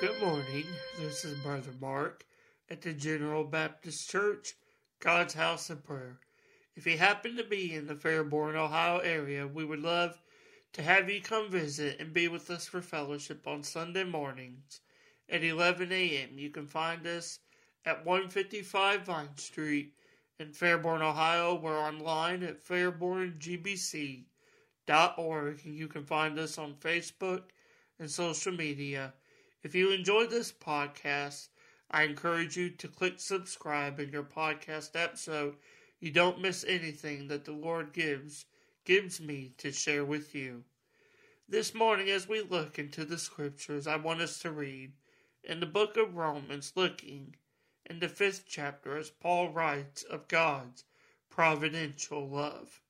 Good morning. This is Brother Mark at the General Baptist Church, God's House of Prayer. If you happen to be in the Fairborn, Ohio area, we would love to have you come visit and be with us for fellowship on Sunday mornings at 11 a.m. You can find us at 155 Vine Street in Fairborn, Ohio. We're online at fairborngbc.org and you can find us on Facebook and social media. If you enjoyed this podcast, I encourage you to click subscribe in your podcast app so you don't miss anything that the Lord gives gives me to share with you. This morning as we look into the scriptures, I want us to read in the book of Romans looking in the fifth chapter as Paul writes of God's providential love.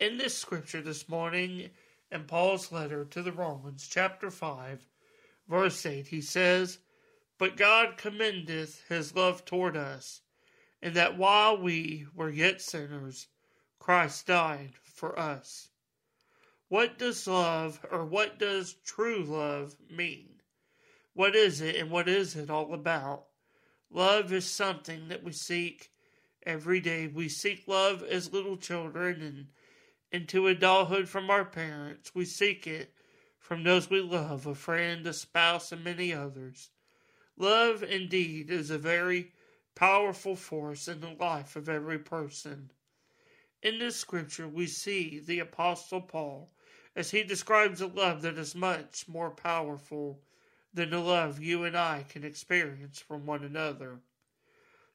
In this scripture this morning, in Paul's letter to the Romans, chapter 5, verse 8, he says, But God commendeth his love toward us, and that while we were yet sinners, Christ died for us. What does love, or what does true love mean? What is it, and what is it all about? Love is something that we seek every day. We seek love as little children and into adulthood from our parents. We seek it from those we love, a friend, a spouse, and many others. Love, indeed, is a very powerful force in the life of every person. In this scripture, we see the Apostle Paul as he describes a love that is much more powerful than the love you and I can experience from one another.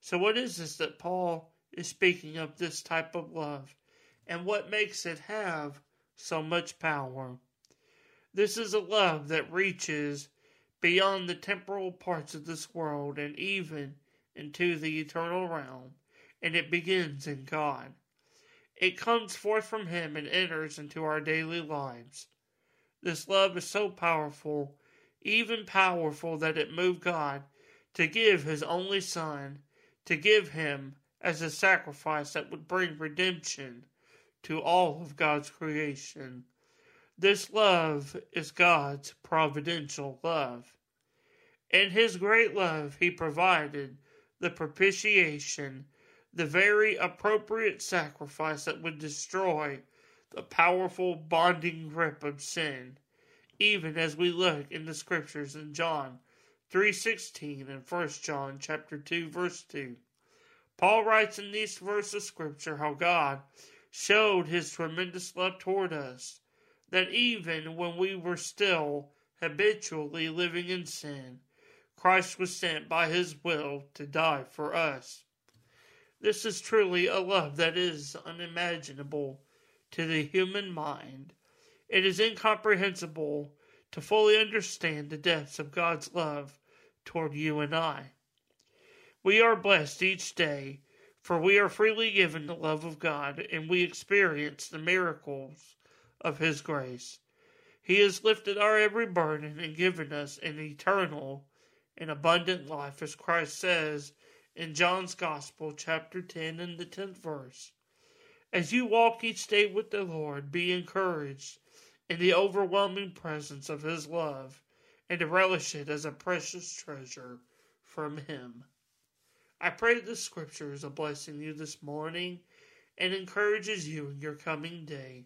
So, what is this that Paul is speaking of this type of love, and what makes it have so much power? This is a love that reaches beyond the temporal parts of this world and even into the eternal realm, and it begins in God. It comes forth from Him and enters into our daily lives. This love is so powerful, even powerful that it moved God to give His only Son, to give Him as a sacrifice that would bring redemption to all of God's creation. This love is God's providential love. In His great love, He provided the propitiation, the very appropriate sacrifice that would destroy the powerful bonding grip of sin, even as we look in the scriptures in John 3:16 and 1 John chapter 2 verse 2. Paul writes in these verses of scripture how God showed his tremendous love toward us that even when we were still habitually living in sin, Christ was sent by his will to die for us. This is truly a love that is unimaginable to the human mind. It is incomprehensible to fully understand the depths of God's love toward you and I. We are blessed each day, for we are freely given the love of God and we experience the miracles of His grace. He has lifted our every burden and given us an eternal and abundant life, as Christ says in John's Gospel, chapter 10, and the 10th verse. As you walk each day with the Lord, be encouraged in the overwhelming presence of His love and relish it as a precious treasure from Him. I pray that the Scripture is a blessing you this morning and encourages you in your coming day.